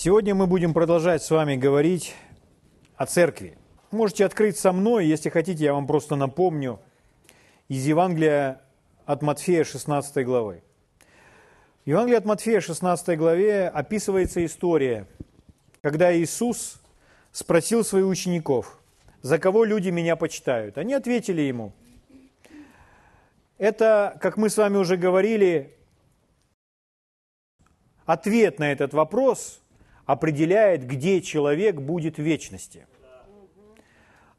Сегодня мы будем продолжать с вами говорить о церкви. Можете открыть со мной, если хотите, я вам просто напомню из Евангелия от Матфея 16 главы. В Евангелии от Матфея 16 главе описывается история, когда Иисус спросил своих учеников, за кого люди меня почитают. Они ответили ему. Это, как мы с вами уже говорили, ответ на этот вопрос – определяет, где человек будет в вечности.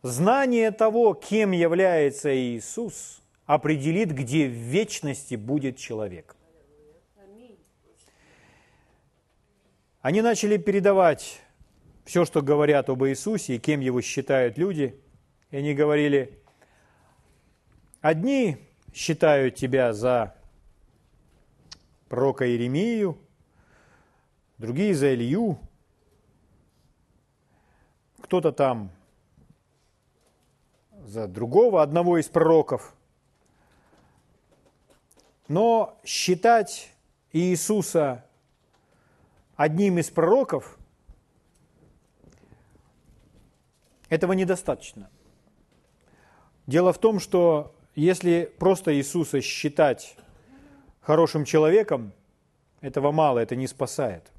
Знание того, кем является Иисус, определит, где в вечности будет человек. Они начали передавать все, что говорят об Иисусе и кем его считают люди. И они говорили, одни считают тебя за пророка Иеремию, другие за Илью, кто-то там за другого, одного из пророков. Но считать Иисуса одним из пророков, этого недостаточно. Дело в том, что если просто Иисуса считать хорошим человеком, этого мало, это не спасает.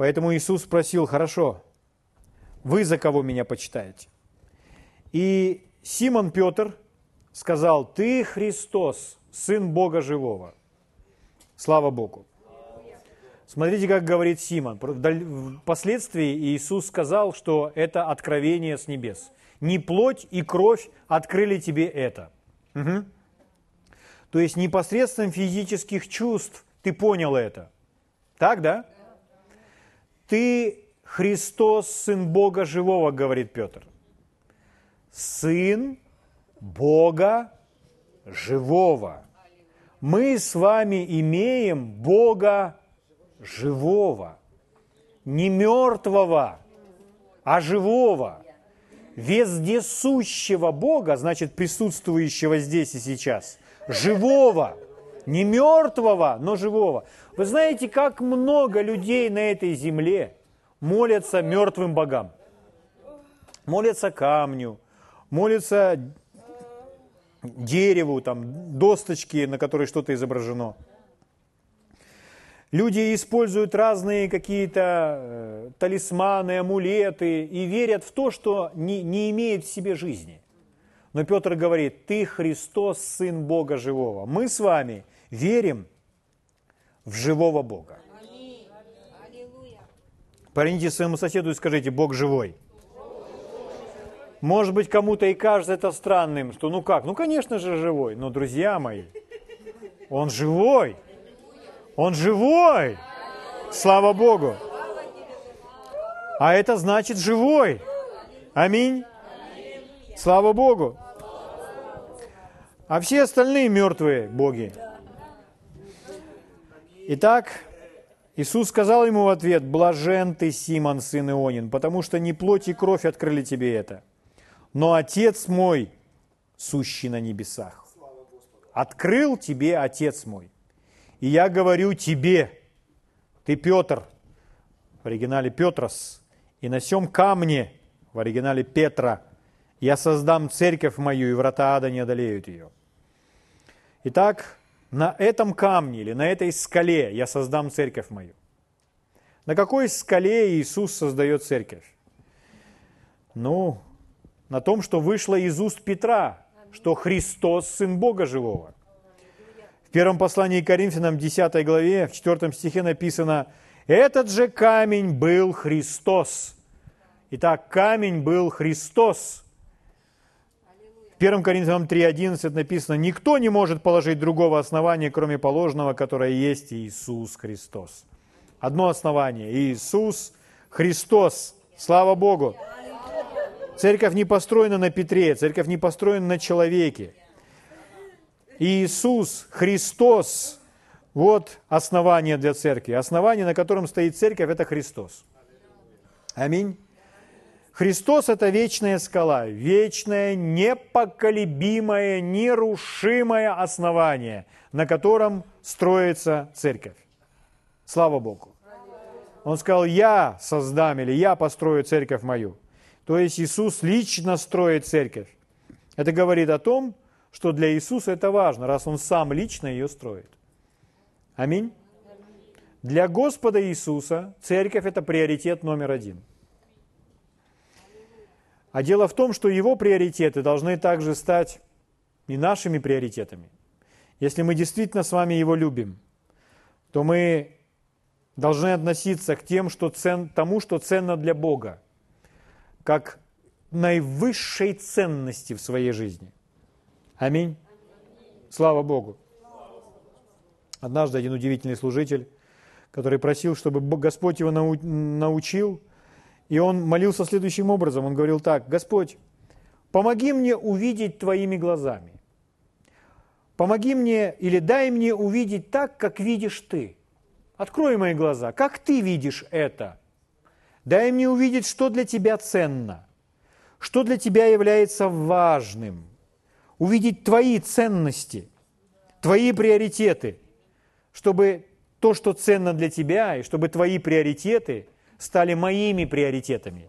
Поэтому Иисус спросил, хорошо, вы за кого меня почитаете? И Симон Петр сказал, ты Христос, Сын Бога Слава Богу. Смотрите, как говорит Симон. Впоследствии Иисус сказал, что это откровение с небес. Не плоть и кровь открыли тебе это. Угу. То есть непосредством физических чувств ты понял это. Так, да? Ты Христос, Сын Бога Живого, говорит Петр. Сын Бога Живого. Мы с вами имеем Бога Живого. Не мертвого, а живого. Вездесущего Бога, значит, присутствующего здесь и сейчас. Живого. Не мертвого, но живого. Вы знаете, как много людей на этой земле – молятся мертвым богам. Молятся камню, молятся дереву, там, досточки, на которой что-то изображено. Люди используют разные какие-то э, талисманы, амулеты и верят в то, что не, не имеет в себе жизни. Но Петр говорит, ты Христос, Сын Бога Живого. Мы с вами верим в живого Бога. Поверните своему соседу и скажите, Бог живой. Может быть, кому-то и кажется это странным, что ну как, ну конечно же живой, но, друзья мои, Он живой. Он живой. Слава Богу. А это значит живой. Аминь. Слава Богу. А все остальные мертвые боги. Итак, Иисус сказал ему в ответ, «Блажен ты, Симон, сын Ионин, потому что не плоть и кровь открыли тебе это, но Отец мой, сущий на небесах. Открыл тебе Отец мой. И я говорю тебе, ты Петр, в оригинале Петрос, и на сем камне, в оригинале Петра, я создам церковь мою, и врата ада не одолеют ее. Итак, на этом камне или на этой скале я создам церковь мою. На какой скале Иисус создает церковь? Ну, на том, что вышло из уст Петра, что Христос – Сын Бога Живого. В первом послании к Коринфянам, 10 главе, в 4 стихе написано «Этот же камень был Христос». Итак, камень был Христос – 1 Коринфянам 3.11 написано, «Никто не может положить другого основания, кроме положенного, которое есть Иисус Христос». Одно основание – Иисус Христос. Слава Богу! Церковь не построена на Петре, церковь не построена на человеке. Иисус Христос – вот основание для церкви. Основание, на котором стоит церковь, это Христос. Аминь. Христос – это вечная скала, вечное, непоколебимое, нерушимое основание, на котором строится церковь. Слава Богу. Он сказал, я создам или я построю церковь мою. То есть Иисус лично строит церковь. Это говорит о том, что для Иисуса это важно, раз Он сам лично ее строит. Аминь. Для Господа Иисуса церковь – это приоритет номер один. А дело в том, что Его приоритеты должны также стать и нашими приоритетами. Если мы действительно с вами Его любим, то мы должны относиться к тем, что цен, тому, что ценно для Бога, как наивысшей ценности в своей жизни. Аминь. Слава Богу. Однажды один удивительный служитель, который просил, чтобы Господь его научил, и он молился следующим образом. Он говорил так, Господь, помоги мне увидеть Твоими глазами. Помоги мне или дай мне увидеть так, как видишь Ты. Открой мои глаза, как Ты видишь это. Дай мне увидеть, что для Тебя ценно, что для Тебя является важным. Увидеть Твои ценности, Твои приоритеты, чтобы то, что ценно для Тебя, и чтобы Твои приоритеты стали моими приоритетами.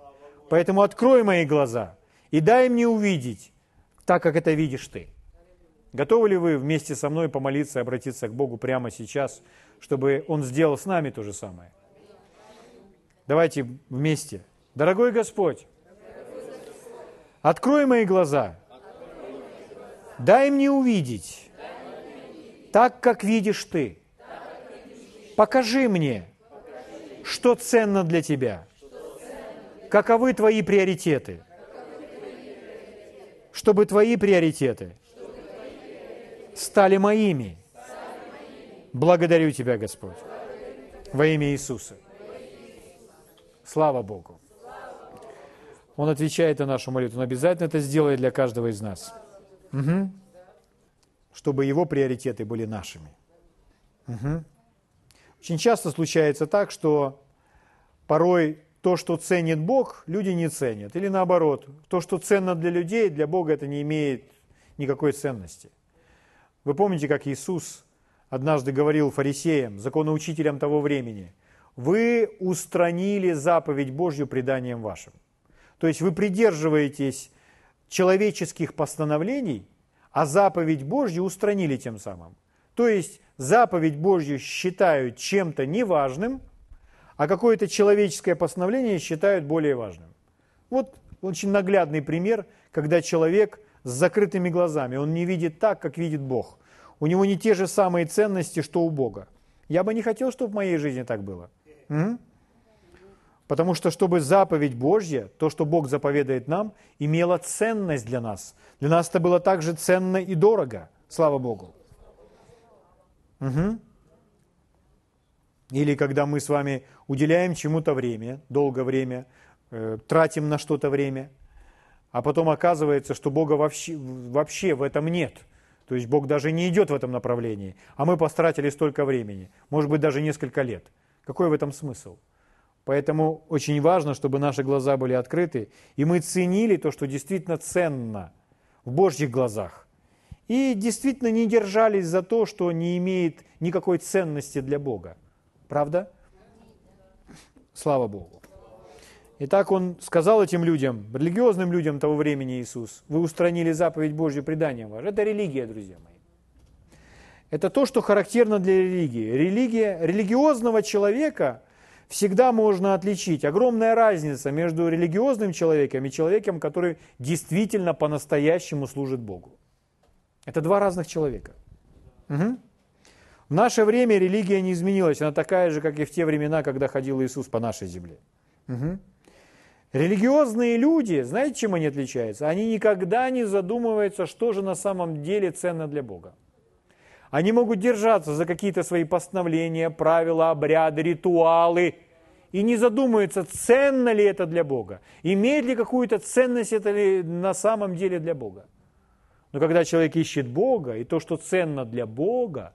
Поэтому открой мои глаза и дай мне увидеть так, как это видишь Ты. Готовы ли вы вместе со мной помолиться и обратиться к Богу прямо сейчас, чтобы Он сделал с нами то же самое? Давайте вместе. Дорогой Господь, открой мои глаза, дай мне увидеть так, как видишь Ты. Покажи мне, что ценно для Тебя, каковы Твои приоритеты, чтобы Твои приоритеты – стали моими. Благодарю Тебя, Господь, во имя Иисуса. Слава Богу. Он отвечает на нашу молитву. Он обязательно это сделает для каждого из нас. Угу. Чтобы его приоритеты были нашими. Угу. Очень часто случается так, что порой то, что ценит Бог, люди не ценят. Или наоборот, то, что ценно для людей, для Бога это не имеет никакой ценности. Вы помните, как Иисус однажды говорил фарисеям, законоучителям того времени, «Вы устранили заповедь Божью преданием вашим». То есть вы придерживаетесь человеческих постановлений, а заповедь Божью устранили тем самым. То есть заповедь Божью считают чем-то неважным, а какое-то человеческое постановление считают более важным. Вот очень наглядный пример, когда человек – с закрытыми глазами. Он не видит так, как видит Бог. У него не те же самые ценности, что у Бога. Я бы не хотел, чтобы в моей жизни так было. М? Потому что, чтобы заповедь Божья, то, что Бог заповедает нам, имела ценность для нас. Для нас это было также ценно и дорого. Слава Богу. Угу. Или когда мы с вами уделяем чему-то время, долгое время, э, тратим на что-то время – а потом оказывается, что Бога вообще, вообще в этом нет. То есть Бог даже не идет в этом направлении, а мы потратили столько времени, может быть, даже несколько лет. Какой в этом смысл? Поэтому очень важно, чтобы наши глаза были открыты, и мы ценили то, что действительно ценно в Божьих глазах. И действительно не держались за то, что не имеет никакой ценности для Бога. Правда? Слава Богу. Итак, он сказал этим людям, религиозным людям того времени Иисус, вы устранили заповедь Божью преданием ваше. Это религия, друзья мои. Это то, что характерно для религии. Религия, религиозного человека всегда можно отличить. Огромная разница между религиозным человеком и человеком, который действительно по-настоящему служит Богу. Это два разных человека. Угу. В наше время религия не изменилась, она такая же, как и в те времена, когда ходил Иисус по нашей земле. Угу. Религиозные люди, знаете, чем они отличаются? Они никогда не задумываются, что же на самом деле ценно для Бога. Они могут держаться за какие-то свои постановления, правила, обряды, ритуалы, и не задумываются, ценно ли это для Бога, имеет ли какую-то ценность это ли на самом деле для Бога. Но когда человек ищет Бога, и то, что ценно для Бога,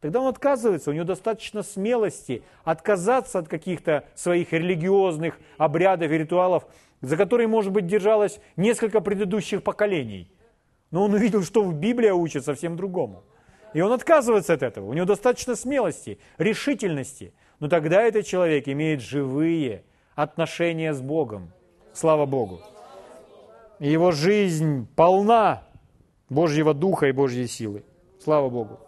Тогда он отказывается, у него достаточно смелости отказаться от каких-то своих религиозных обрядов и ритуалов, за которые, может быть, держалось несколько предыдущих поколений. Но он увидел, что в Библии учит совсем другому. И он отказывается от этого. У него достаточно смелости, решительности. но тогда этот человек имеет живые отношения с Богом. Слава Богу. Его жизнь полна Божьего Духа и Божьей силы. Слава Богу.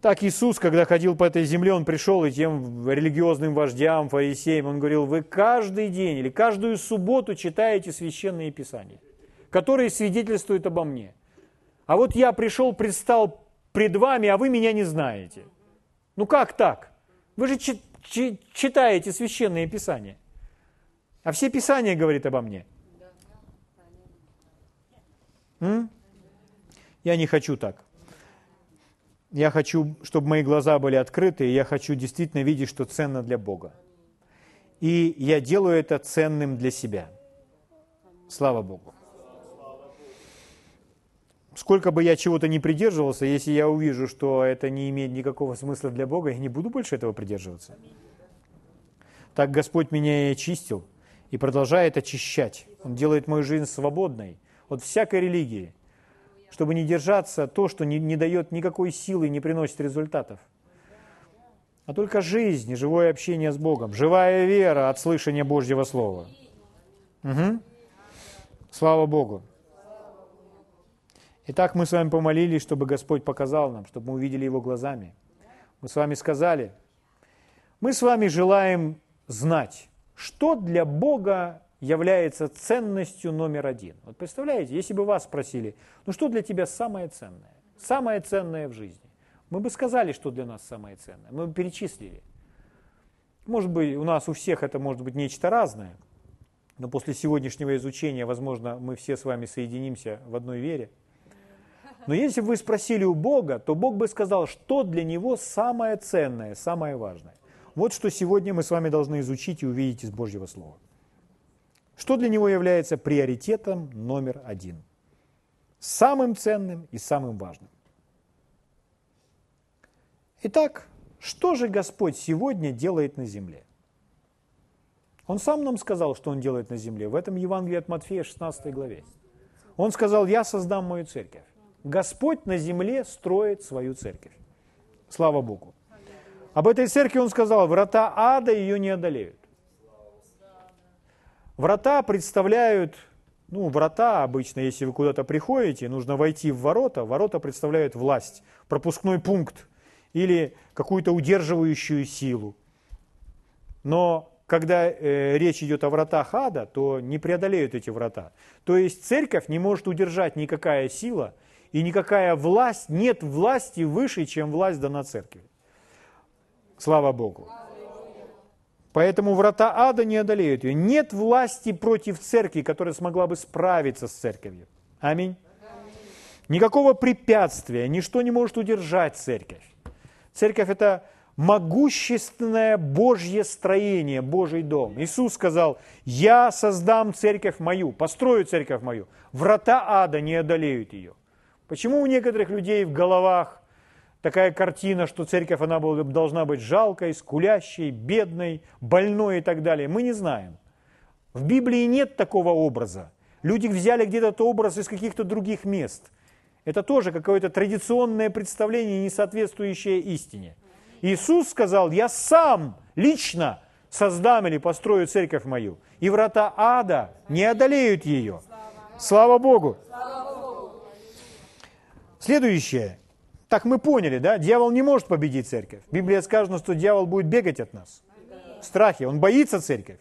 Так Иисус, когда ходил по этой земле, Он пришел и тем религиозным вождям, фарисеям, Он говорил, вы каждый день или каждую субботу читаете священные писания, которые свидетельствуют обо мне. А вот я пришел, предстал пред вами, а вы меня не знаете. Ну как так? Вы же читаете священные писания. А все писания говорят обо мне. М? Я не хочу так. Я хочу, чтобы мои глаза были открыты, и я хочу действительно видеть, что ценно для Бога. И я делаю это ценным для себя. Слава Богу. Сколько бы я чего-то не придерживался, если я увижу, что это не имеет никакого смысла для Бога, я не буду больше этого придерживаться. Так Господь меня и очистил, и продолжает очищать. Он делает мою жизнь свободной от всякой религии – чтобы не держаться то, что не, не дает никакой силы и не приносит результатов. А только жизнь живое общение с Богом, живая вера от слышания Божьего Слова. Угу. Слава Богу. Итак, мы с вами помолились, чтобы Господь показал нам, чтобы мы увидели Его глазами. Мы с вами сказали, мы с вами желаем знать, что для Бога является ценностью номер один. Вот представляете, если бы вас спросили, ну что для тебя самое ценное? Самое ценное в жизни. Мы бы сказали, что для нас самое ценное. Мы бы перечислили. Может быть, у нас у всех это может быть нечто разное, но после сегодняшнего изучения, возможно, мы все с вами соединимся в одной вере. Но если бы вы спросили у Бога, то Бог бы сказал, что для Него самое ценное, самое важное. Вот что сегодня мы с вами должны изучить и увидеть из Божьего Слова. Что для него является приоритетом номер один? Самым ценным и самым важным. Итак, что же Господь сегодня делает на земле? Он сам нам сказал, что Он делает на земле. В этом Евангелии от Матфея 16 главе. Он сказал, я создам мою церковь. Господь на земле строит свою церковь. Слава Богу. Об этой церкви он сказал, врата ада ее не одолеют. Врата представляют, ну, врата обычно, если вы куда-то приходите, нужно войти в ворота, ворота представляют власть, пропускной пункт или какую-то удерживающую силу. Но когда э, речь идет о вратах ада, то не преодолеют эти врата. То есть церковь не может удержать никакая сила и никакая власть, нет власти выше, чем власть дана церкви. Слава Богу. Поэтому врата ада не одолеют ее. Нет власти против церкви, которая смогла бы справиться с церковью. Аминь. Никакого препятствия, ничто не может удержать церковь. Церковь – это могущественное Божье строение, Божий дом. Иисус сказал, я создам церковь мою, построю церковь мою. Врата ада не одолеют ее. Почему у некоторых людей в головах такая картина, что церковь она должна быть жалкой, скулящей, бедной, больной и так далее. Мы не знаем. В Библии нет такого образа. Люди взяли где-то этот образ из каких-то других мест. Это тоже какое-то традиционное представление, не соответствующее истине. Иисус сказал, я сам лично создам или построю церковь мою, и врата ада не одолеют ее. Слава Богу! Следующее. Так мы поняли, да? Дьявол не может победить церковь. В Библии сказано, что дьявол будет бегать от нас. В страхе. Он боится церковь.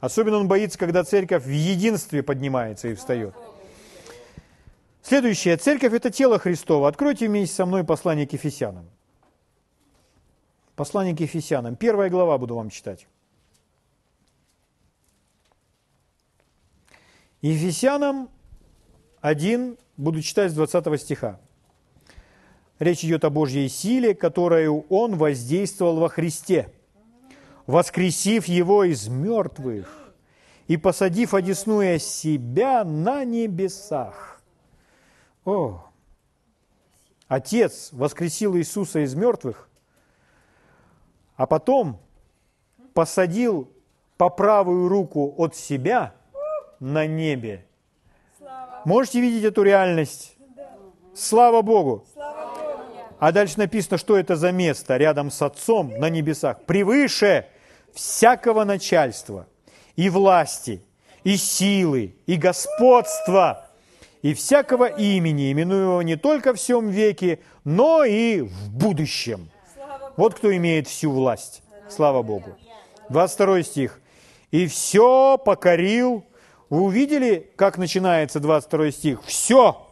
Особенно он боится, когда церковь в единстве поднимается и встает. Следующее. Церковь – это тело Христово. Откройте вместе со мной послание к Ефесянам. Послание к Ефесянам. Первая глава буду вам читать. Ефесянам 1, буду читать с 20 стиха. Речь идет о Божьей силе, которую Он воздействовал во Христе, воскресив Его из мертвых и посадив одесную себя на небесах. О! Отец воскресил Иисуса из мертвых, а потом посадил по правую руку от себя на небе. Можете видеть эту реальность? Слава Богу! А дальше написано, что это за место рядом с Отцом на небесах. Превыше всякого начальства и власти, и силы, и господства, и всякого имени, именуемого не только в всем веке, но и в будущем. Вот кто имеет всю власть. Слава Богу. 22 стих. «И все покорил». Вы увидели, как начинается 22 стих? «Все».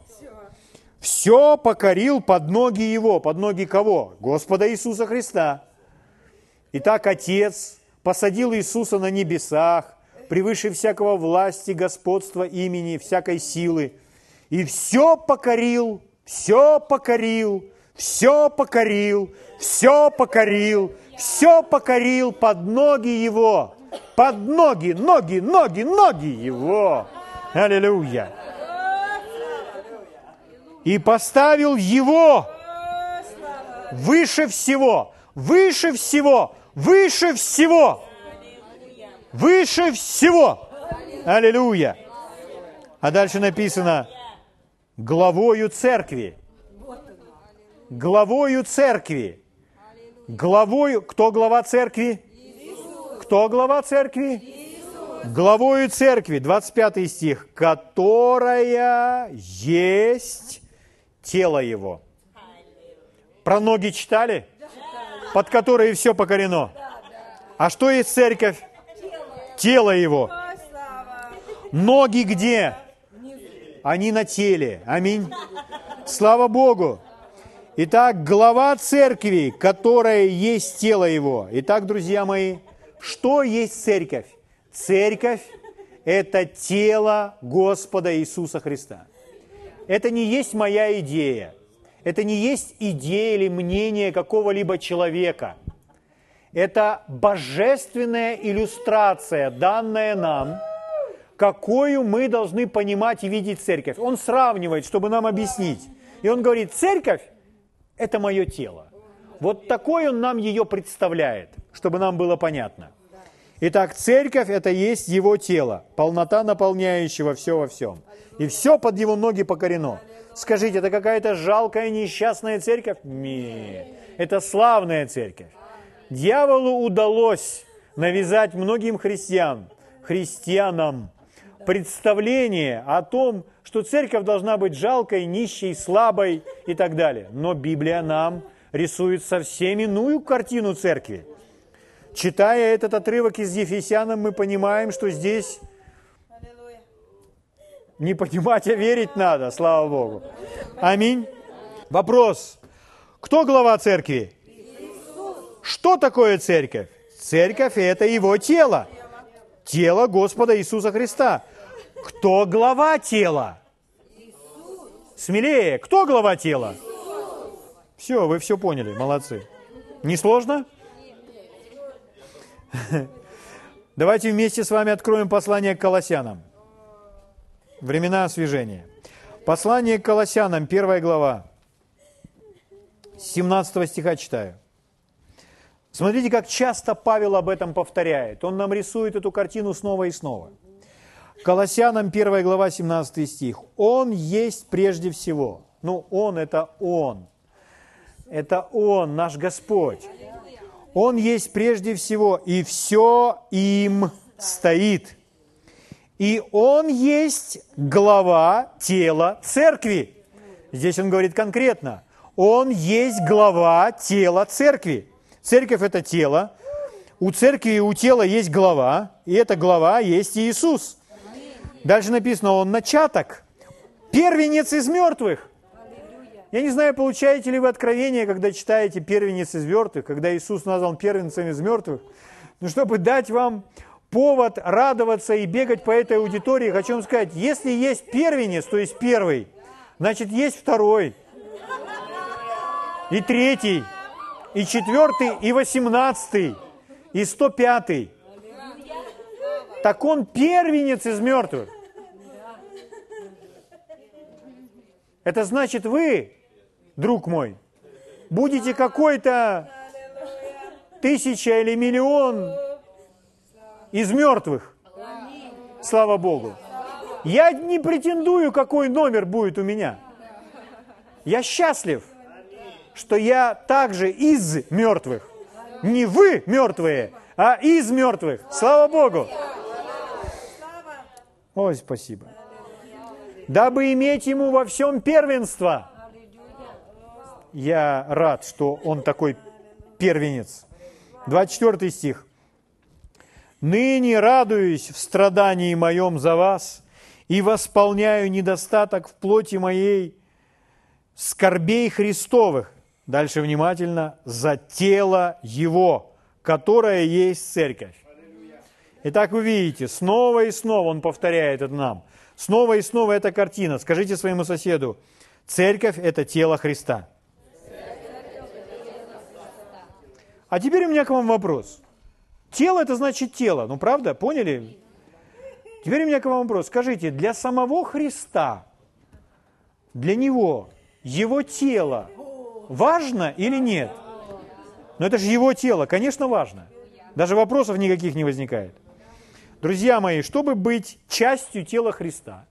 Все покорил под ноги Его. Под ноги кого? Господа Иисуса Христа. Итак, Отец посадил Иисуса на небесах, превыше всякого власти, господства, имени, всякой силы. И все покорил, все покорил, все покорил, все покорил, все покорил под ноги Его. Под ноги, ноги, ноги, ноги Его. Аллилуйя. И поставил Его выше всего, выше всего, выше всего, выше всего. Аллилуйя. А дальше написано, главою церкви. Главою церкви. Главою, кто глава церкви? Кто глава церкви? Главою церкви, 25 стих, которая есть тело его. Про ноги читали? Под которые все покорено. А что есть церковь? Тело его. Ноги где? Они на теле. Аминь. Слава Богу. Итак, глава церкви, которая есть тело его. Итак, друзья мои, что есть церковь? Церковь – это тело Господа Иисуса Христа. Это не есть моя идея. Это не есть идея или мнение какого-либо человека. Это божественная иллюстрация, данная нам, какую мы должны понимать и видеть церковь. Он сравнивает, чтобы нам объяснить. И он говорит, церковь – это мое тело. Вот такой он нам ее представляет, чтобы нам было понятно. Итак, церковь – это есть его тело, полнота наполняющего все во всем. И все под его ноги покорено. Скажите, это какая-то жалкая несчастная церковь? Нет, это славная церковь. Дьяволу удалось навязать многим христиан, христианам, представление о том, что церковь должна быть жалкой, нищей, слабой и так далее. Но Библия нам рисует совсем иную картину церкви. Читая этот отрывок из Ефесянам, мы понимаем, что здесь не понимать, а верить надо, слава Богу. Аминь. Вопрос. Кто глава церкви? Что такое церковь? Церковь – это его тело. Тело Господа Иисуса Христа. Кто глава тела? Смелее. Кто глава тела? Все, вы все поняли. Молодцы. Не сложно? Давайте вместе с вами откроем послание к Колоссянам. Времена освежения. Послание к Колоссянам, первая глава. 17 стиха читаю. Смотрите, как часто Павел об этом повторяет. Он нам рисует эту картину снова и снова. Колоссянам 1 глава 17 стих. Он есть прежде всего. Ну, Он – это Он. Это Он, наш Господь. Он есть прежде всего, и все им стоит. И Он есть глава тела церкви. Здесь он говорит конкретно. Он есть глава тела церкви. Церковь – это тело. У церкви и у тела есть глава, и эта глава есть Иисус. Дальше написано, Он начаток, первенец из мертвых. Я не знаю, получаете ли вы откровение, когда читаете первенец из мертвых, когда Иисус назван первенцем из мертвых. Но чтобы дать вам повод радоваться и бегать по этой аудитории, хочу вам сказать, если есть первенец, то есть первый, значит есть второй, и третий, и четвертый, и восемнадцатый, и сто пятый. Так он первенец из мертвых. Это значит, вы друг мой, будете какой-то тысяча или миллион из мертвых. Слава Богу. Я не претендую, какой номер будет у меня. Я счастлив, что я также из мертвых. Не вы мертвые, а из мертвых. Слава Богу! Ой, спасибо. Дабы иметь ему во всем первенство. Я рад, что он такой первенец. 24 стих. «Ныне радуюсь в страдании моем за вас и восполняю недостаток в плоти моей скорбей Христовых». Дальше внимательно. «За тело Его, которое есть церковь». Итак, вы видите, снова и снова он повторяет это нам. Снова и снова эта картина. Скажите своему соседу, церковь – это тело Христа. А теперь у меня к вам вопрос. Тело – это значит тело, ну правда, поняли? Теперь у меня к вам вопрос. Скажите, для самого Христа, для Него, Его тело важно или нет? Но это же Его тело, конечно, важно. Даже вопросов никаких не возникает. Друзья мои, чтобы быть частью тела Христа,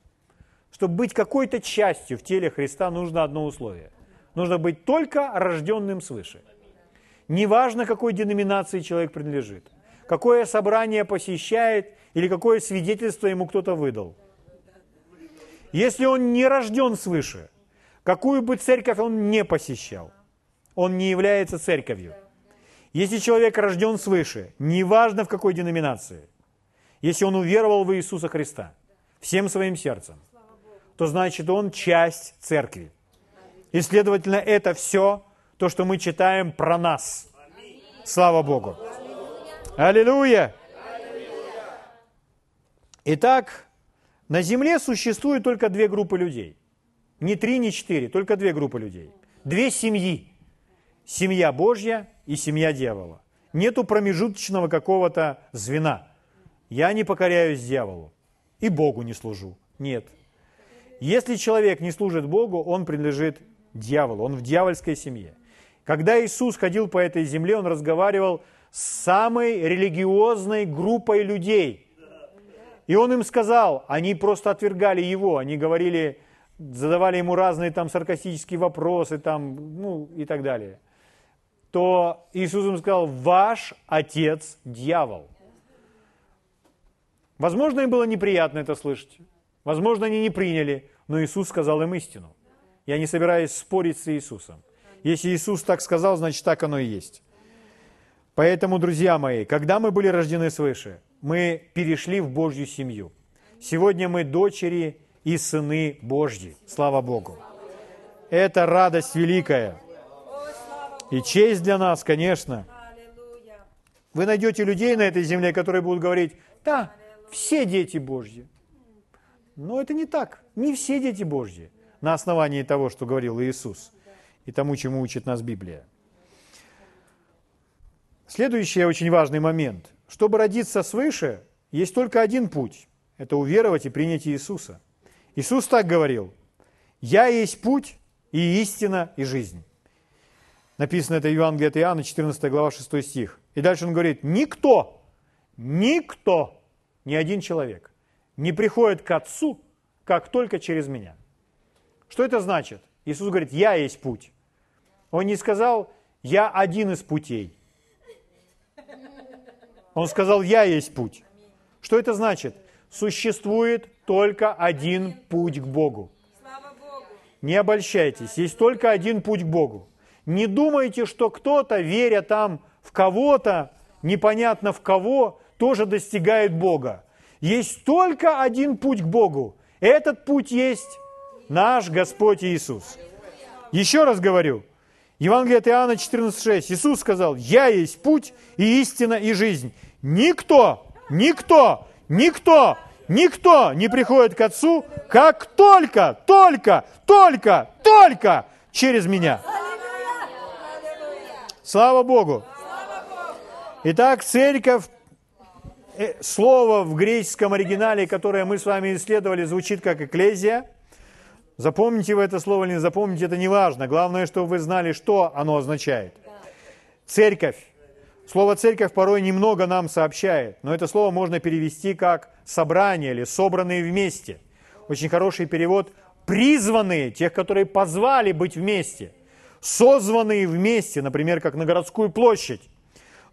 чтобы быть какой-то частью в теле Христа, нужно одно условие. Нужно быть только рожденным свыше. Неважно, какой деноминации человек принадлежит, какое собрание посещает или какое свидетельство ему кто-то выдал. Если он не рожден свыше, какую бы церковь он не посещал, он не является церковью. Если человек рожден свыше, неважно в какой деноминации, если он уверовал в Иисуса Христа всем своим сердцем, то значит он часть церкви. И, следовательно, это все то, что мы читаем про нас. Слава Богу. Аллилуйя. Итак, на земле существует только две группы людей. Не три, не четыре, только две группы людей. Две семьи. Семья Божья и семья дьявола. Нету промежуточного какого-то звена. Я не покоряюсь дьяволу и Богу не служу. Нет. Если человек не служит Богу, он принадлежит дьяволу, он в дьявольской семье. Когда Иисус ходил по этой земле, он разговаривал с самой религиозной группой людей. И он им сказал, они просто отвергали его, они говорили, задавали ему разные там саркастические вопросы там, ну и так далее. То Иисус им сказал, ваш отец дьявол. Возможно, им было неприятно это слышать. Возможно, они не приняли, но Иисус сказал им истину. Я не собираюсь спорить с Иисусом. Если Иисус так сказал, значит так оно и есть. Поэтому, друзья мои, когда мы были рождены свыше, мы перешли в Божью семью. Сегодня мы дочери и сыны Божьи. Слава Богу. Это радость великая. И честь для нас, конечно. Вы найдете людей на этой земле, которые будут говорить, да, все дети Божьи. Но это не так. Не все дети Божьи на основании того, что говорил Иисус и тому, чему учит нас Библия. Следующий очень важный момент. Чтобы родиться свыше, есть только один путь. Это уверовать и принять Иисуса. Иисус так говорил. «Я есть путь и истина и жизнь». Написано это в Евангелии от Иоанна, 14 глава, 6 стих. И дальше он говорит, никто, никто, ни один человек не приходит к Отцу, как только через меня. Что это значит? Иисус говорит, я есть путь. Он не сказал, я один из путей. Он сказал, я есть путь. Что это значит? Существует только один путь к Богу. Не обольщайтесь, есть только один путь к Богу. Не думайте, что кто-то, веря там в кого-то, непонятно в кого, тоже достигает Бога. Есть только один путь к Богу. Этот путь есть наш Господь Иисус. Еще раз говорю, Евангелие от Иоанна 14,6. Иисус сказал, «Я есть путь и истина и жизнь. Никто, никто, никто, никто не приходит к Отцу, как только, только, только, только через меня». Слава Богу! Итак, церковь, э, слово в греческом оригинале, которое мы с вами исследовали, звучит как «экклезия». Запомните вы это слово или не запомните, это не важно. Главное, чтобы вы знали, что оно означает. Церковь. Слово «церковь» порой немного нам сообщает, но это слово можно перевести как «собрание» или «собранные вместе». Очень хороший перевод «призванные», тех, которые позвали быть вместе. созванные вместе, например, как на городскую площадь.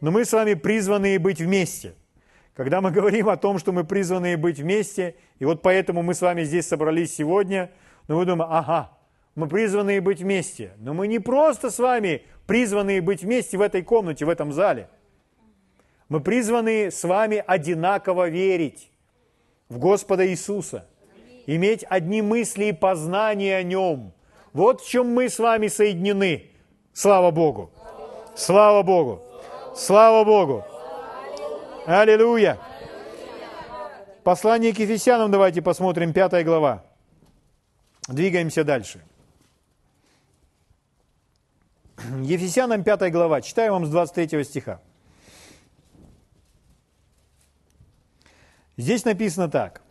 Но мы с вами призваны быть вместе. Когда мы говорим о том, что мы призваны быть вместе, и вот поэтому мы с вами здесь собрались сегодня, но вы думаете, ага, мы призваны быть вместе. Но мы не просто с вами призваны быть вместе в этой комнате, в этом зале. Мы призваны с вами одинаково верить в Господа Иисуса, иметь одни мысли и познания о Нем. Вот в чем мы с вами соединены. Слава Богу! Слава Богу! Слава Богу! Аллилуйя! Послание к Ефесянам давайте посмотрим, пятая глава. Двигаемся дальше. Ефесянам 5 глава. Читаю вам с 23 стиха. Здесь написано так.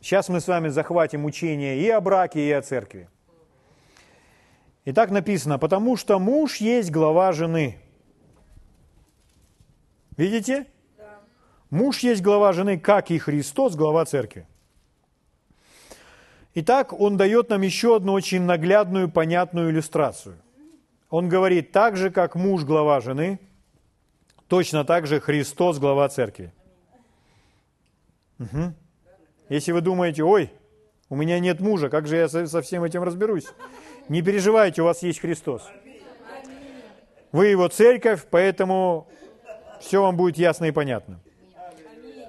Сейчас мы с вами захватим учение и о браке, и о церкви. И так написано, потому что муж есть глава жены. Видите? Муж есть глава жены, как и Христос, глава церкви. Итак, он дает нам еще одну очень наглядную, понятную иллюстрацию. Он говорит, так же, как муж глава жены, точно так же Христос глава церкви. Угу. Если вы думаете, ой, у меня нет мужа, как же я со всем этим разберусь? Не переживайте, у вас есть Христос. Вы его церковь, поэтому все вам будет ясно и понятно.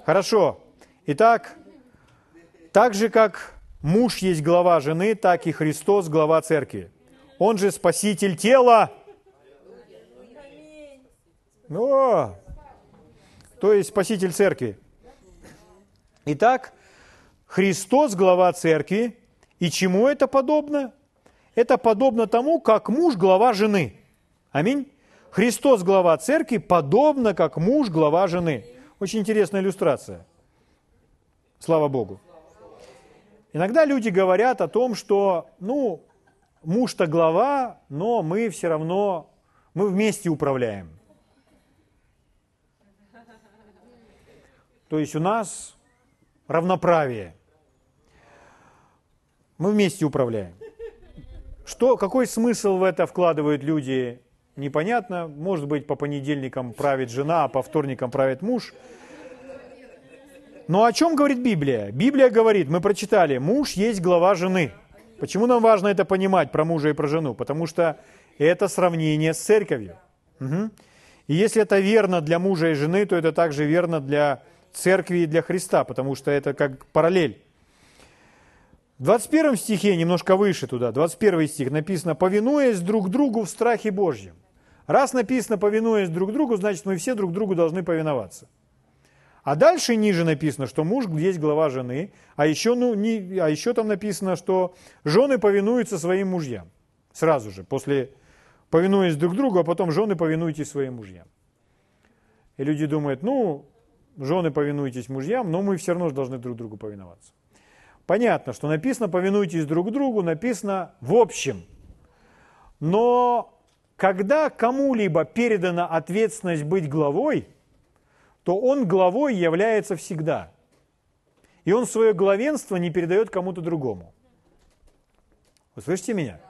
Хорошо. Итак, так же, как Муж есть глава жены, так и Христос глава церкви. Он же спаситель тела. Ну, то есть спаситель церкви. Итак, Христос глава церкви. И чему это подобно? Это подобно тому, как муж глава жены. Аминь. Христос глава церкви подобно, как муж глава жены. Очень интересная иллюстрация. Слава Богу. Иногда люди говорят о том, что, ну, муж-то глава, но мы все равно, мы вместе управляем. То есть у нас равноправие. Мы вместе управляем. Что, какой смысл в это вкладывают люди, непонятно. Может быть, по понедельникам правит жена, а по вторникам правит муж – но о чем говорит Библия? Библия говорит, мы прочитали, муж есть глава жены. Почему нам важно это понимать про мужа и про жену? Потому что это сравнение с церковью. Угу. И если это верно для мужа и жены, то это также верно для церкви и для Христа, потому что это как параллель. В 21 стихе, немножко выше туда, 21 стих написано, повинуясь друг другу в страхе Божьем. Раз написано повинуясь друг другу, значит мы все друг другу должны повиноваться. А дальше ниже написано, что муж есть глава жены, а еще, ну, не, а еще там написано, что жены повинуются своим мужьям. Сразу же, после повинуясь друг другу, а потом жены повинуйтесь своим мужьям. И люди думают, ну, жены повинуйтесь мужьям, но мы все равно должны друг другу повиноваться. Понятно, что написано повинуйтесь друг другу, написано в общем. Но когда кому-либо передана ответственность быть главой – то он главой является всегда. И он свое главенство не передает кому-то другому. Вы слышите меня?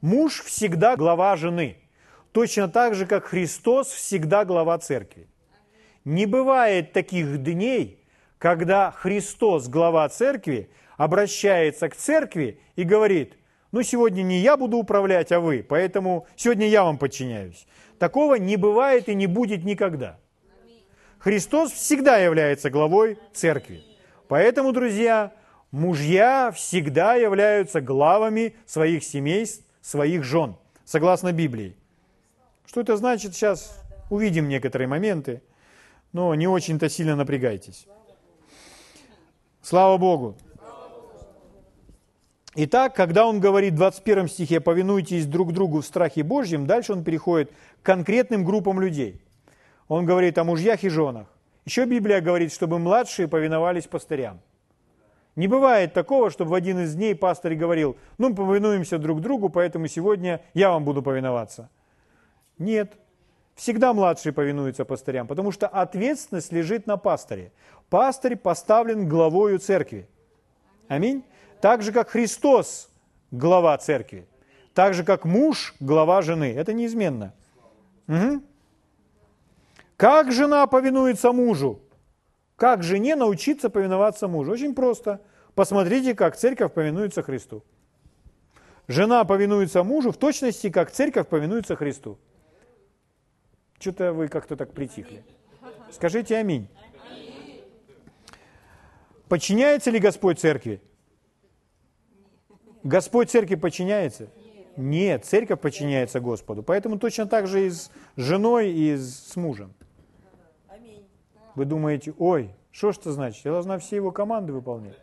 Муж всегда глава жены, точно так же, как Христос всегда глава церкви. Не бывает таких дней, когда Христос, глава церкви, обращается к церкви и говорит, ну сегодня не я буду управлять, а вы, поэтому сегодня я вам подчиняюсь. Такого не бывает и не будет никогда. Христос всегда является главой церкви. Поэтому, друзья, мужья всегда являются главами своих семей, своих жен, согласно Библии. Что это значит, сейчас увидим некоторые моменты, но не очень-то сильно напрягайтесь. Слава Богу. Итак, когда он говорит в 21 стихе «повинуйтесь друг другу в страхе Божьем», дальше он переходит к конкретным группам людей – он говорит о мужьях и женах. Еще Библия говорит, чтобы младшие повиновались пастырям. Не бывает такого, чтобы в один из дней пастырь говорил, ну, повинуемся друг другу, поэтому сегодня я вам буду повиноваться. Нет. Всегда младшие повинуются пастырям, потому что ответственность лежит на пастыре. Пастырь поставлен главою церкви. Аминь. Так же, как Христос глава церкви. Так же, как муж – глава жены. Это неизменно. Угу. Как жена повинуется мужу? Как жене научиться повиноваться мужу? Очень просто. Посмотрите, как церковь повинуется Христу. Жена повинуется мужу в точности, как церковь повинуется Христу. Что-то вы как-то так притихли. Скажите аминь. Подчиняется ли Господь церкви? Господь церкви подчиняется? Нет, церковь подчиняется Господу. Поэтому точно так же и с женой, и с мужем. Вы думаете, ой, что ж это значит? Я должна все его команды выполнять.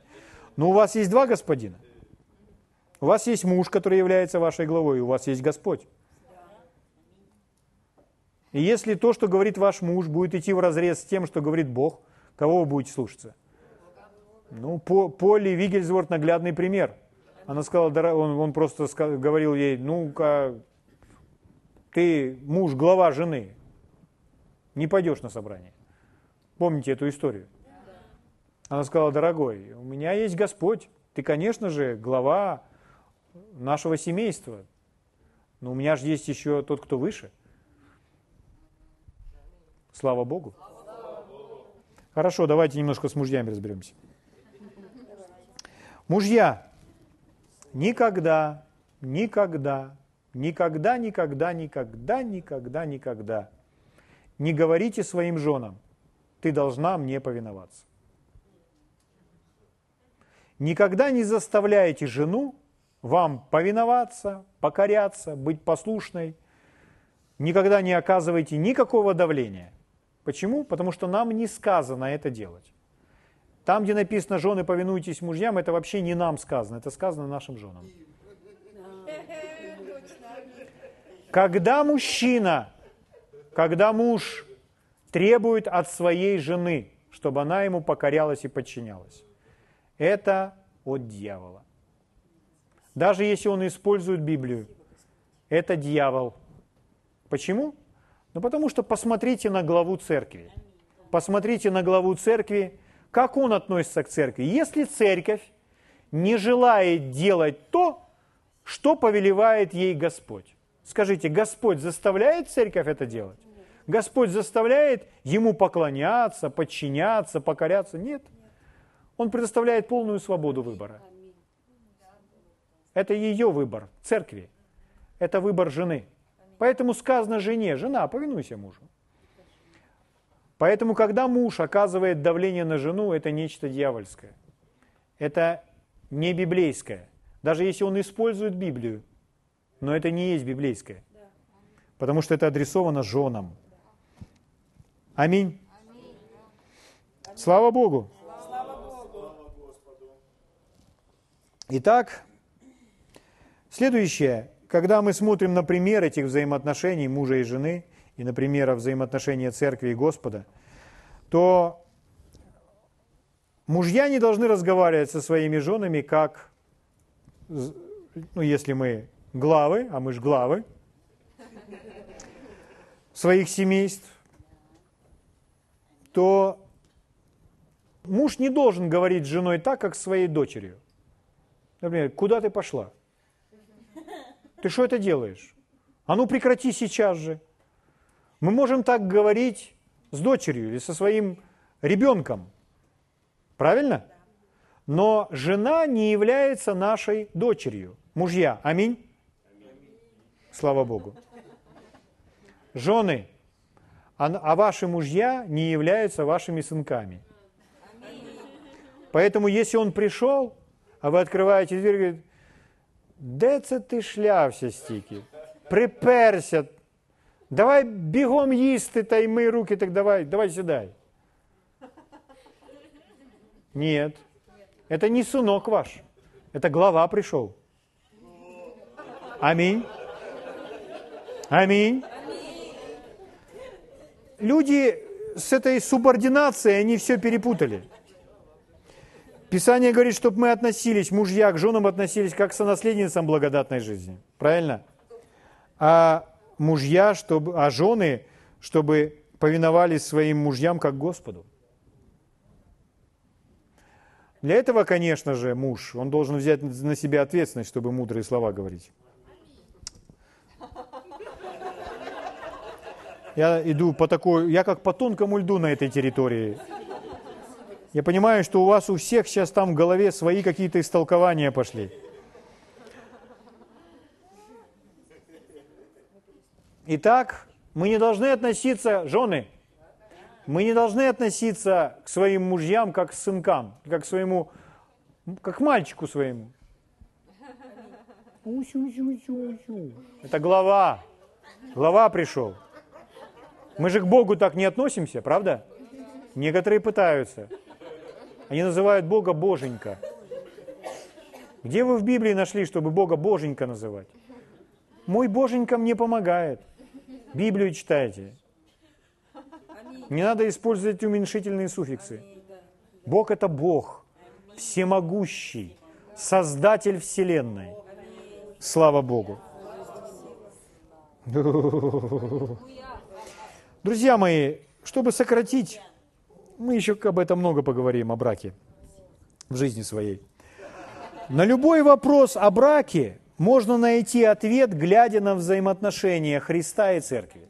Но у вас есть два господина. У вас есть муж, который является вашей главой, и у вас есть Господь. И если то, что говорит ваш муж, будет идти в разрез с тем, что говорит Бог, кого вы будете слушаться? Ну, по, Полли Вигельсворт наглядный пример. Она сказала, он, он просто говорил ей, ну-ка, ты муж, глава жены, не пойдешь на собрание. Помните эту историю? Она сказала, дорогой, у меня есть Господь. Ты, конечно же, глава нашего семейства. Но у меня же есть еще тот, кто выше. Слава Богу. Хорошо, давайте немножко с мужьями разберемся. Мужья, никогда, никогда, никогда, никогда, никогда, никогда, никогда не говорите своим женам, ты должна мне повиноваться. Никогда не заставляйте жену вам повиноваться, покоряться, быть послушной. Никогда не оказывайте никакого давления. Почему? Потому что нам не сказано это делать. Там, где написано «жены, повинуйтесь мужьям», это вообще не нам сказано, это сказано нашим женам. Когда мужчина, когда муж требует от своей жены, чтобы она ему покорялась и подчинялась, это от дьявола. Даже если он использует Библию, это дьявол. Почему? Ну потому что посмотрите на главу церкви. Посмотрите на главу церкви, как он относится к церкви. Если церковь не желает делать то, что повелевает ей Господь. Скажите, Господь заставляет церковь это делать? Господь заставляет ему поклоняться, подчиняться, покоряться? Нет. Он предоставляет полную свободу выбора. Это ее выбор, церкви. Это выбор жены. Поэтому сказано жене, жена, повинуйся мужу. Поэтому, когда муж оказывает давление на жену, это нечто дьявольское. Это не библейское. Даже если он использует Библию, но это не есть библейское. Потому что это адресовано женам. Аминь. Слава Богу. Итак, следующее. Когда мы смотрим на пример этих взаимоотношений мужа и жены, и на пример взаимоотношения церкви и Господа, то мужья не должны разговаривать со своими женами как, ну, если мы главы, а мы же главы своих семейств, то муж не должен говорить с женой так, как с своей дочерью. Например, куда ты пошла? Ты что это делаешь? А ну прекрати сейчас же. Мы можем так говорить с дочерью или со своим ребенком. Правильно? Но жена не является нашей дочерью. Мужья, аминь? Слава Богу. Жены, а, а ваши мужья не являются вашими сынками. Поэтому, если он пришел, а вы открываете дверь и говорите, де це ти шлявся стільки? Приперся. Давай бігом їсти та й мий руки, так давай, давай сідай. Нет. Это не сынок ваш. Это глава пришел. Аминь. Аминь. Люди с этой субординацией, они все перепутали. Писание говорит, чтобы мы относились, мужья к женам относились как к сонаследницам благодатной жизни. Правильно? А мужья, чтобы, а жены, чтобы повиновались своим мужьям как Господу. Для этого, конечно же, муж, он должен взять на себя ответственность, чтобы мудрые слова говорить. Я иду по такой, я как по тонкому льду на этой территории. Я понимаю, что у вас у всех сейчас там в голове свои какие-то истолкования пошли. Итак, мы не должны относиться, жены, мы не должны относиться к своим мужьям как к сынкам, как к своему, как к мальчику своему. Это глава. Глава пришел. Мы же к Богу так не относимся, правда? Некоторые пытаются. Они называют Бога Боженька. Где вы в Библии нашли, чтобы Бога Боженька называть? Мой Боженька мне помогает. Библию читайте. Не надо использовать уменьшительные суффиксы. Бог – это Бог, всемогущий, Создатель Вселенной. Слава Богу. Друзья мои, чтобы сократить, мы еще об этом много поговорим, о браке в жизни своей. На любой вопрос о браке можно найти ответ, глядя на взаимоотношения Христа и Церкви.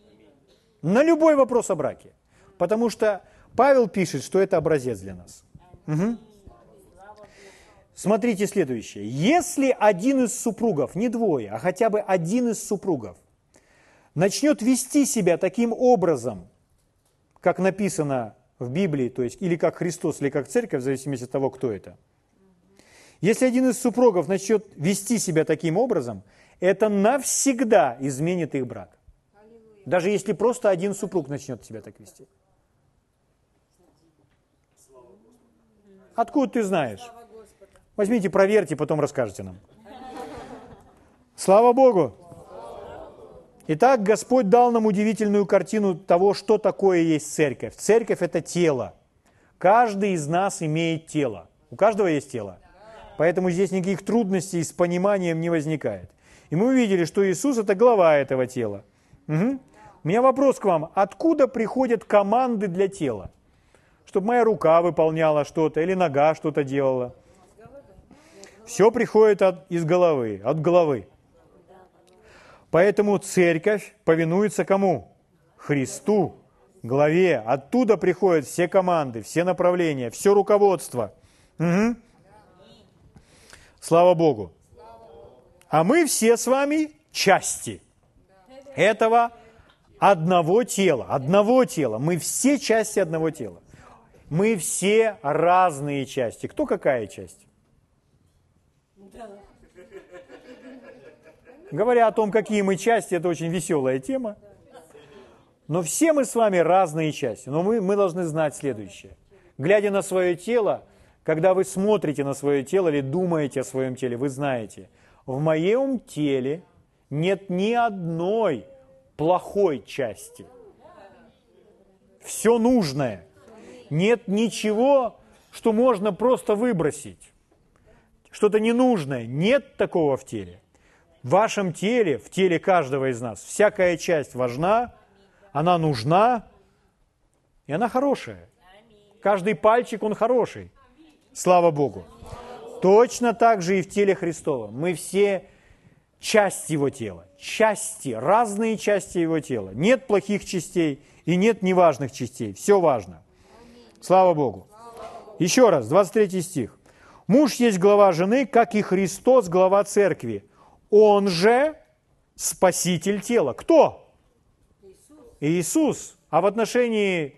На любой вопрос о браке. Потому что Павел пишет, что это образец для нас. Угу. Смотрите следующее. Если один из супругов, не двое, а хотя бы один из супругов, начнет вести себя таким образом, как написано в Библии, то есть или как Христос, или как церковь, в зависимости от того, кто это – если один из супругов начнет вести себя таким образом, это навсегда изменит их брак. Даже если просто один супруг начнет себя так вести. Откуда ты знаешь? Возьмите, проверьте, потом расскажете нам. Слава Богу! Итак, Господь дал нам удивительную картину того, что такое есть церковь. Церковь – это тело. Каждый из нас имеет тело. У каждого есть тело. Поэтому здесь никаких трудностей с пониманием не возникает. И мы увидели, что Иисус – это глава этого тела. Угу. У меня вопрос к вам. Откуда приходят команды для тела? Чтобы моя рука выполняла что-то или нога что-то делала. Все приходит от, из головы, от головы. Поэтому церковь повинуется кому? Христу, главе. Оттуда приходят все команды, все направления, все руководство. Угу. Слава Богу. А мы все с вами части этого одного тела, одного тела. Мы все части одного тела. Мы все разные части. Кто какая часть? Говоря о том, какие мы части, это очень веселая тема. Но все мы с вами разные части. Но мы, мы должны знать следующее. Глядя на свое тело, когда вы смотрите на свое тело или думаете о своем теле, вы знаете, в моем теле нет ни одной плохой части. Все нужное. Нет ничего, что можно просто выбросить. Что-то ненужное. Нет такого в теле. В вашем теле, в теле каждого из нас, всякая часть важна, она нужна, и она хорошая. Каждый пальчик, он хороший. Слава Богу. Точно так же и в теле Христова. Мы все часть Его тела. Части, разные части Его тела. Нет плохих частей и нет неважных частей. Все важно. Слава Богу. Еще раз, 23 стих. Муж есть глава жены, как и Христос глава церкви. Он же спаситель тела. Кто? Иисус. А в отношении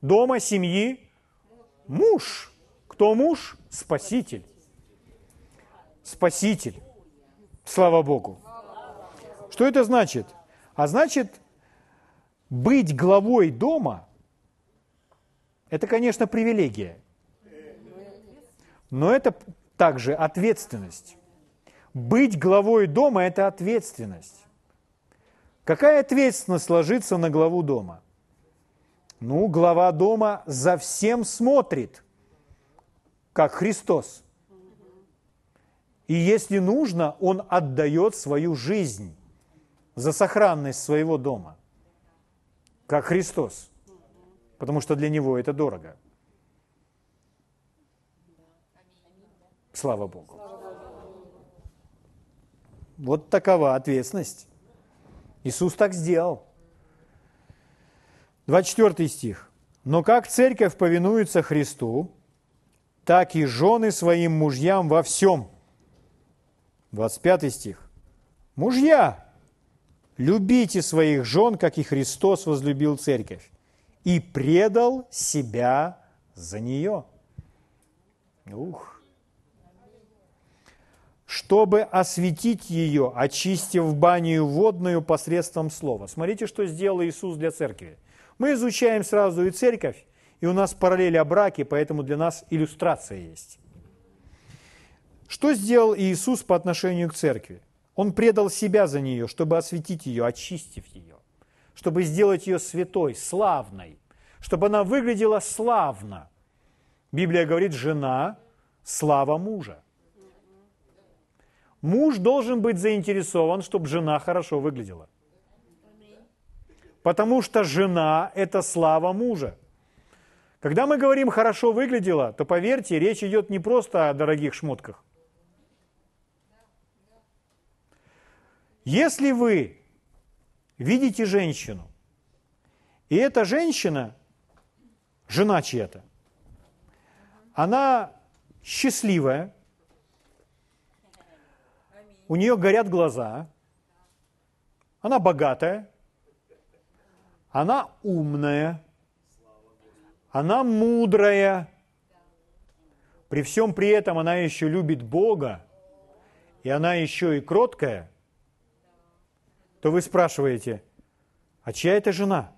дома, семьи – муж. Кто муж? Спаситель. Спаситель. Слава Богу. Что это значит? А значит, быть главой дома – это, конечно, привилегия. Но это также ответственность. Быть главой дома – это ответственность. Какая ответственность ложится на главу дома? Ну, глава дома за всем смотрит как Христос. И если нужно, Он отдает свою жизнь за сохранность своего дома, как Христос, потому что для Него это дорого. Слава Богу. Вот такова ответственность. Иисус так сделал. 24 стих. «Но как церковь повинуется Христу, так и жены своим мужьям во всем». 25 стих. «Мужья, любите своих жен, как и Христос возлюбил церковь, и предал себя за нее». Ух! Чтобы осветить ее, очистив баню водную посредством слова. Смотрите, что сделал Иисус для церкви. Мы изучаем сразу и церковь, и у нас параллели о браке, поэтому для нас иллюстрация есть. Что сделал Иисус по отношению к церкви? Он предал себя за нее, чтобы осветить ее, очистив ее, чтобы сделать ее святой, славной, чтобы она выглядела славно. Библия говорит, жена – слава мужа. Муж должен быть заинтересован, чтобы жена хорошо выглядела. Потому что жена – это слава мужа. Когда мы говорим «хорошо выглядела», то, поверьте, речь идет не просто о дорогих шмотках. Если вы видите женщину, и эта женщина, жена чья-то, она счастливая, у нее горят глаза, она богатая, она умная, она мудрая, при всем при этом она еще любит Бога, и она еще и кроткая, то вы спрашиваете, а чья это жена?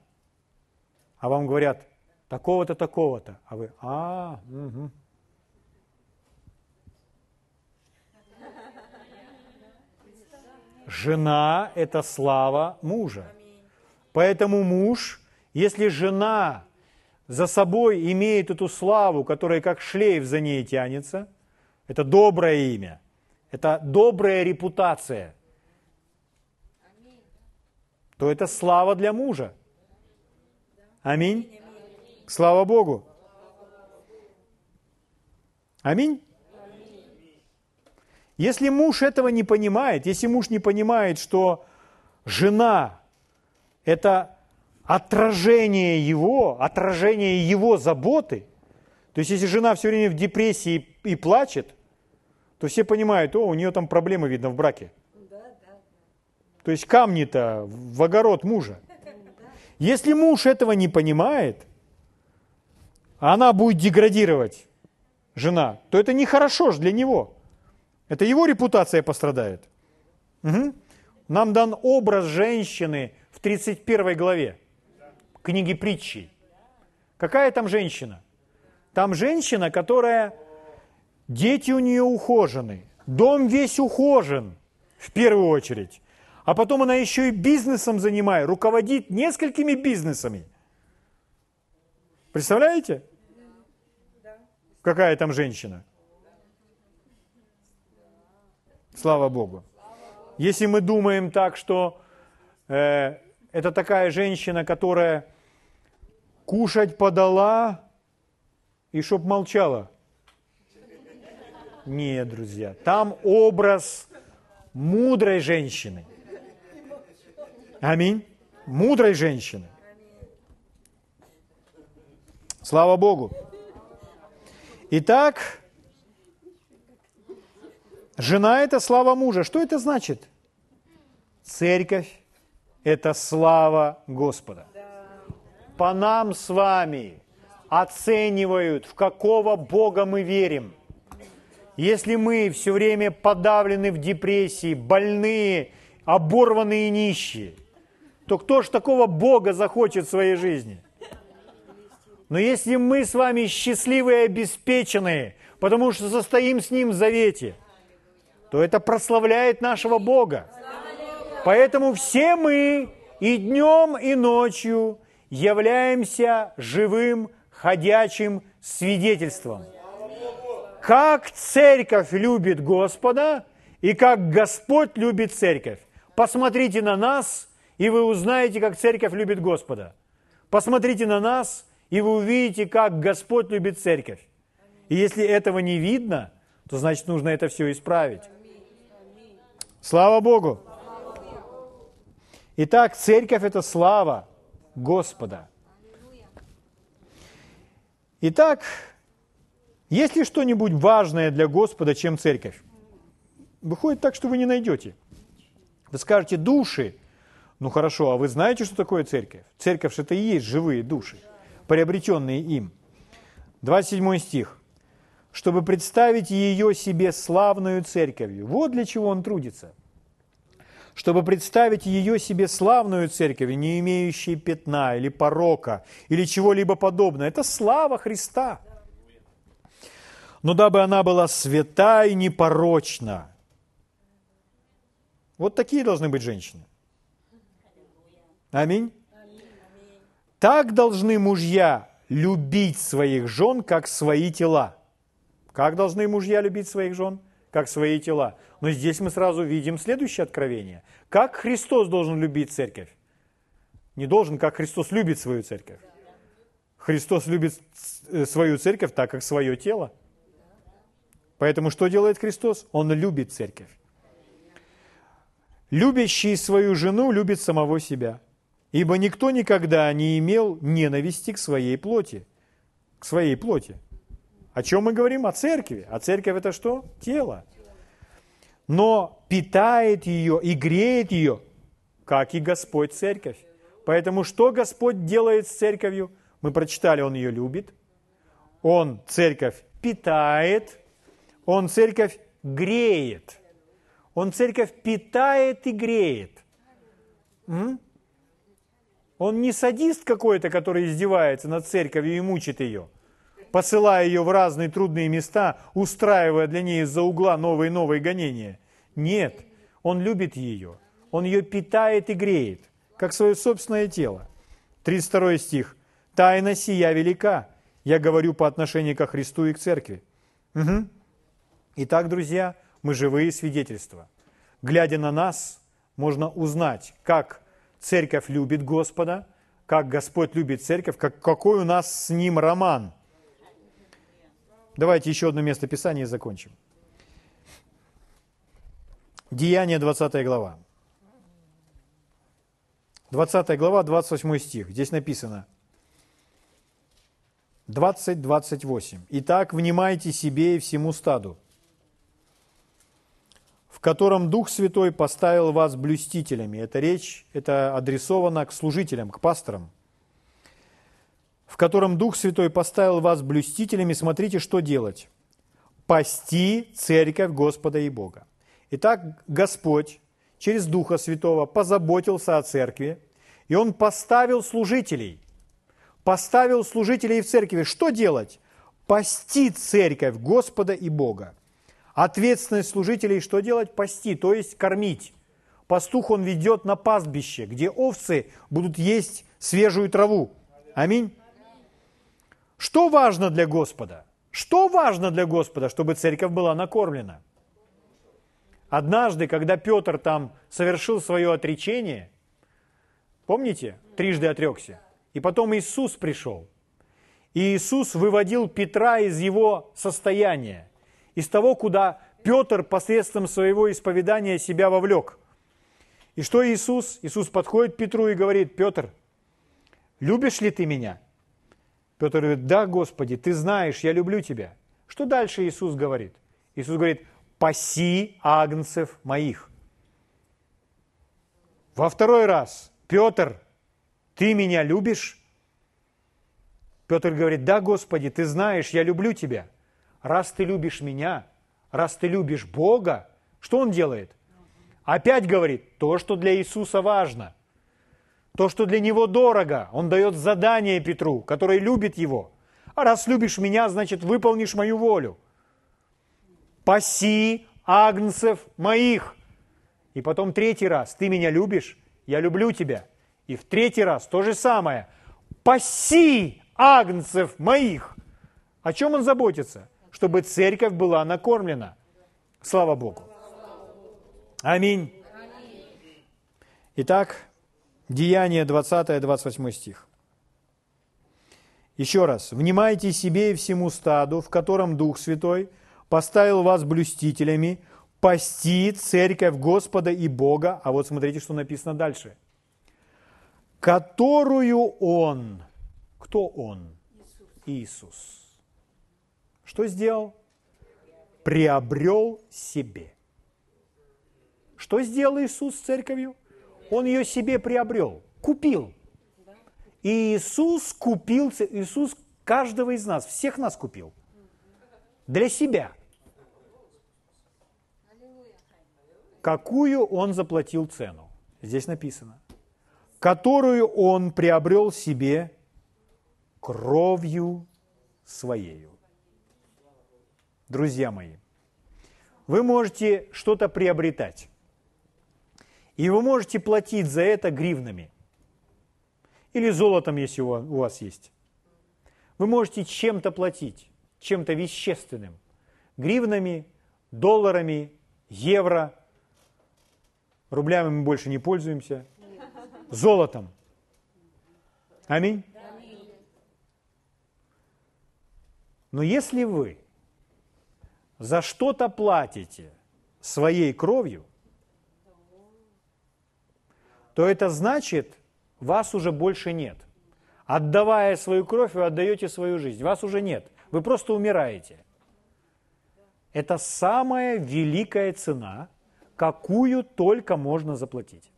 А вам говорят, такого-то, такого-то. А вы, а, угу. Жена – это слава мужа. Поэтому муж, если жена за собой имеет эту славу, которая как шлейф за ней тянется, это доброе имя, это добрая репутация, то это слава для мужа. Аминь. Слава Богу. Аминь. Если муж этого не понимает, если муж не понимает, что жена – это отражение его, отражение его заботы, то есть если жена все время в депрессии и плачет, то все понимают, о, у нее там проблемы, видно, в браке. То есть камни-то в огород мужа. Если муж этого не понимает, она будет деградировать, жена, то это нехорошо же для него – это его репутация пострадает. Угу. Нам дан образ женщины в 31 главе книги притчи. Какая там женщина? Там женщина, которая, дети у нее ухожены, дом весь ухожен, в первую очередь. А потом она еще и бизнесом занимает, руководит несколькими бизнесами. Представляете? Какая там женщина? Слава Богу. Если мы думаем так, что э, это такая женщина, которая кушать подала и чтоб молчала. Нет, друзья, там образ мудрой женщины. Аминь. Мудрой женщины. Слава Богу. Итак, Жена – это слава мужа. Что это значит? Церковь – это слава Господа. По нам с вами оценивают, в какого Бога мы верим. Если мы все время подавлены в депрессии, больные, оборванные нищие, то кто ж такого Бога захочет в своей жизни? Но если мы с вами счастливые и обеспеченные, потому что состоим с Ним в завете – то это прославляет нашего Бога. Поэтому все мы и днем, и ночью являемся живым, ходячим свидетельством. Как церковь любит Господа и как Господь любит церковь. Посмотрите на нас, и вы узнаете, как церковь любит Господа. Посмотрите на нас, и вы увидите, как Господь любит церковь. И если этого не видно – то значит нужно это все исправить. Слава Богу! Итак, церковь – это слава Господа. Итак, есть ли что-нибудь важное для Господа, чем церковь? Выходит так, что вы не найдете. Вы скажете, души. Ну хорошо, а вы знаете, что такое церковь? Церковь – это и есть живые души, приобретенные им. 27 стих. «Чтобы представить ее себе славную церковью». Вот для чего он трудится – чтобы представить ее себе славную церковь, не имеющей пятна или порока, или чего-либо подобного. Это слава Христа. Но дабы она была свята и непорочна. Вот такие должны быть женщины. Аминь. Так должны мужья любить своих жен, как свои тела. Как должны мужья любить своих жен? Как свои тела. Но здесь мы сразу видим следующее откровение. Как Христос должен любить церковь? Не должен, как Христос любит свою церковь. Христос любит э, свою церковь так, как свое тело. Поэтому что делает Христос? Он любит церковь. Любящий свою жену любит самого себя. Ибо никто никогда не имел ненависти к своей плоти. К своей плоти. О чем мы говорим? О церкви. А церковь это что? Тело но питает ее и греет ее, как и Господь церковь. Поэтому что Господь делает с церковью? Мы прочитали, Он ее любит, Он церковь питает, Он церковь греет. Он церковь питает и греет. М? Он не садист какой-то, который издевается над церковью и мучит ее, посылая ее в разные трудные места, устраивая для нее из-за угла новые и новые гонения. Нет, он любит ее, он ее питает и греет, как свое собственное тело. 32 стих. «Тайна сия велика». Я говорю по отношению ко Христу и к церкви. Угу. Итак, друзья, мы живые свидетельства. Глядя на нас, можно узнать, как церковь любит Господа, как Господь любит церковь, как, какой у нас с Ним роман. Давайте еще одно место Писания и закончим. Деяние 20 глава. 20 глава, 28 стих. Здесь написано 20-28. «Итак, внимайте себе и всему стаду, в котором Дух Святой поставил вас блюстителями». Это речь, это адресовано к служителям, к пасторам. «В котором Дух Святой поставил вас блюстителями, смотрите, что делать. Пасти церковь Господа и Бога». Итак, Господь через Духа Святого позаботился о церкви, и Он поставил служителей. Поставил служителей в церкви. Что делать? Пасти церковь Господа и Бога. Ответственность служителей что делать? Пасти, то есть кормить. Пастух он ведет на пастбище, где овцы будут есть свежую траву. Аминь. Что важно для Господа? Что важно для Господа, чтобы церковь была накормлена? Однажды, когда Петр там совершил свое отречение, помните, трижды отрекся, и потом Иисус пришел, и Иисус выводил Петра из его состояния, из того, куда Петр посредством своего исповедания себя вовлек. И что Иисус? Иисус подходит к Петру и говорит, Петр, любишь ли ты меня? Петр говорит, да, Господи, ты знаешь, я люблю тебя. Что дальше Иисус говорит? Иисус говорит, паси агнцев моих. Во второй раз, Петр, ты меня любишь? Петр говорит, да, Господи, ты знаешь, я люблю тебя. Раз ты любишь меня, раз ты любишь Бога, что он делает? Опять говорит, то, что для Иисуса важно, то, что для него дорого, он дает задание Петру, который любит его. А раз любишь меня, значит, выполнишь мою волю паси агнцев моих. И потом третий раз, ты меня любишь, я люблю тебя. И в третий раз то же самое, паси агнцев моих. О чем он заботится? Чтобы церковь была накормлена. Слава Богу. Аминь. Итак, Деяние 20-28 стих. Еще раз. «Внимайте себе и всему стаду, в котором Дух Святой – поставил вас блюстителями, пасти церковь Господа и Бога. А вот смотрите, что написано дальше. Которую Он, кто Он? Иисус. Что сделал? Приобрел себе. Что сделал Иисус с церковью? Он ее себе приобрел, купил. И Иисус купил, Иисус каждого из нас, всех нас купил. Для себя. Какую Он заплатил цену? Здесь написано. Которую Он приобрел себе кровью Своею. Друзья мои, вы можете что-то приобретать. И вы можете платить за это гривнами. Или золотом, если у вас есть. Вы можете чем-то платить, чем-то вещественным. Гривнами, долларами, евро. Рублями мы больше не пользуемся. Золотом. Аминь. Но если вы за что-то платите своей кровью – то это значит, вас уже больше нет. Отдавая свою кровь, вы отдаете свою жизнь. Вас уже нет. Вы просто умираете. Это самая великая цена, какую только можно заплатить.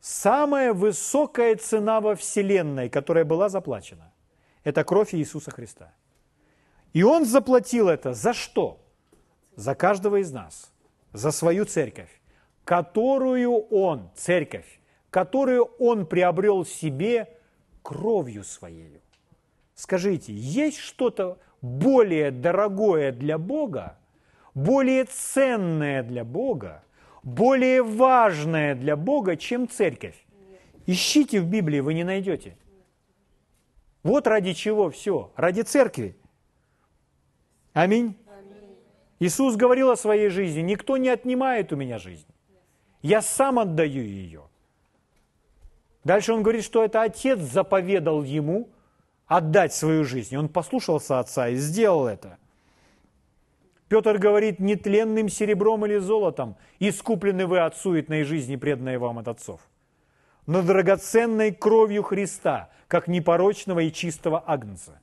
Самая высокая цена во Вселенной, которая была заплачена, это кровь Иисуса Христа. И Он заплатил это за что? За каждого из нас, за свою церковь которую Он, церковь, которую Он приобрел себе кровью Своей. Скажите, есть что-то более дорогое для Бога, более ценное для Бога, более важное для Бога, чем церковь? Ищите в Библии, вы не найдете. Вот ради чего все, ради церкви. Аминь. Иисус говорил о своей жизни, никто не отнимает у меня жизнь. Я сам отдаю ее. Дальше он говорит, что это отец заповедал ему отдать свою жизнь. И он послушался отца и сделал это. Петр говорит, нетленным серебром или золотом искуплены вы от суетной жизни, преданной вам от отцов, но драгоценной кровью Христа, как непорочного и чистого агнца.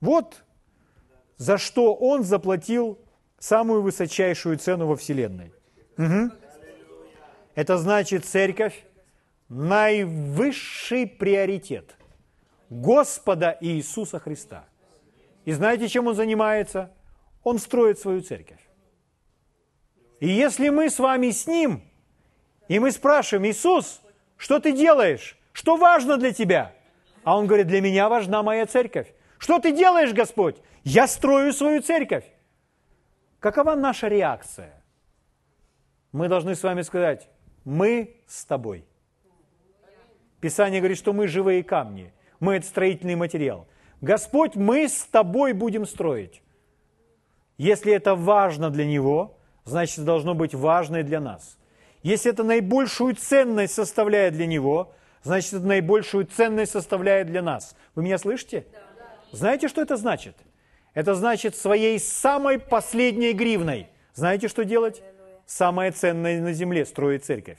Вот за что он заплатил самую высочайшую цену во Вселенной. Угу. Это значит, церковь – наивысший приоритет Господа Иисуса Христа. И знаете, чем он занимается? Он строит свою церковь. И если мы с вами с Ним, и мы спрашиваем, Иисус, что ты делаешь? Что важно для тебя? А Он говорит, для меня важна моя церковь. Что ты делаешь, Господь? Я строю свою церковь. Какова наша реакция? Мы должны с вами сказать, мы с тобой. Писание говорит, что мы живые камни, мы это строительный материал. Господь, мы с тобой будем строить. Если это важно для Него, значит, должно быть важно и для нас. Если это наибольшую ценность составляет для Него, значит, это наибольшую ценность составляет для нас. Вы меня слышите? Знаете, что это значит? Это значит своей самой последней гривной. Знаете, что делать? Самое ценное на земле, строить церковь.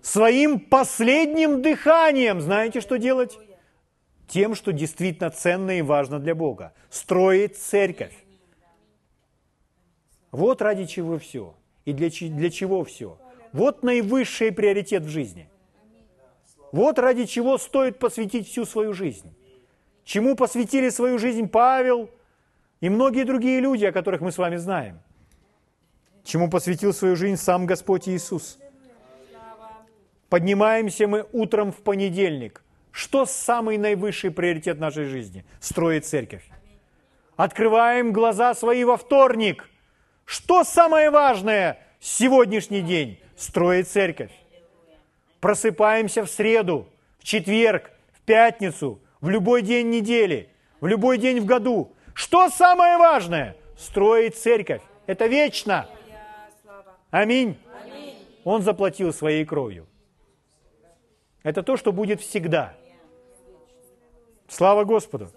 Своим последним дыханием, знаете, что делать? Тем, что действительно ценно и важно для Бога. Строить церковь. Вот ради чего все. И для, для чего все. Вот наивысший приоритет в жизни. Вот ради чего стоит посвятить всю свою жизнь. Чему посвятили свою жизнь Павел и многие другие люди, о которых мы с вами знаем чему посвятил свою жизнь сам Господь Иисус. Поднимаемся мы утром в понедельник. Что самый наивысший приоритет нашей жизни? Строить церковь. Открываем глаза свои во вторник. Что самое важное сегодняшний день? Строить церковь. Просыпаемся в среду, в четверг, в пятницу, в любой день недели, в любой день в году. Что самое важное? Строить церковь. Это вечно. Аминь. Он заплатил своей кровью. Это то, что будет всегда. Слава Господу.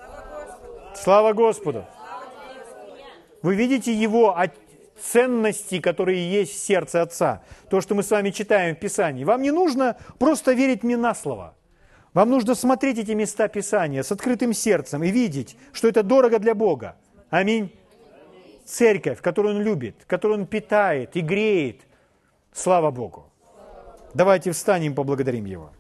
Слава Господу! Вы видите его ценности, которые есть в сердце Отца. То, что мы с вами читаем в Писании. Вам не нужно просто верить мне на слово. Вам нужно смотреть эти места Писания с открытым сердцем и видеть, что это дорого для Бога. Аминь. Церковь, которую Он любит, которую Он питает и греет. Слава Богу. Давайте встанем и поблагодарим Его.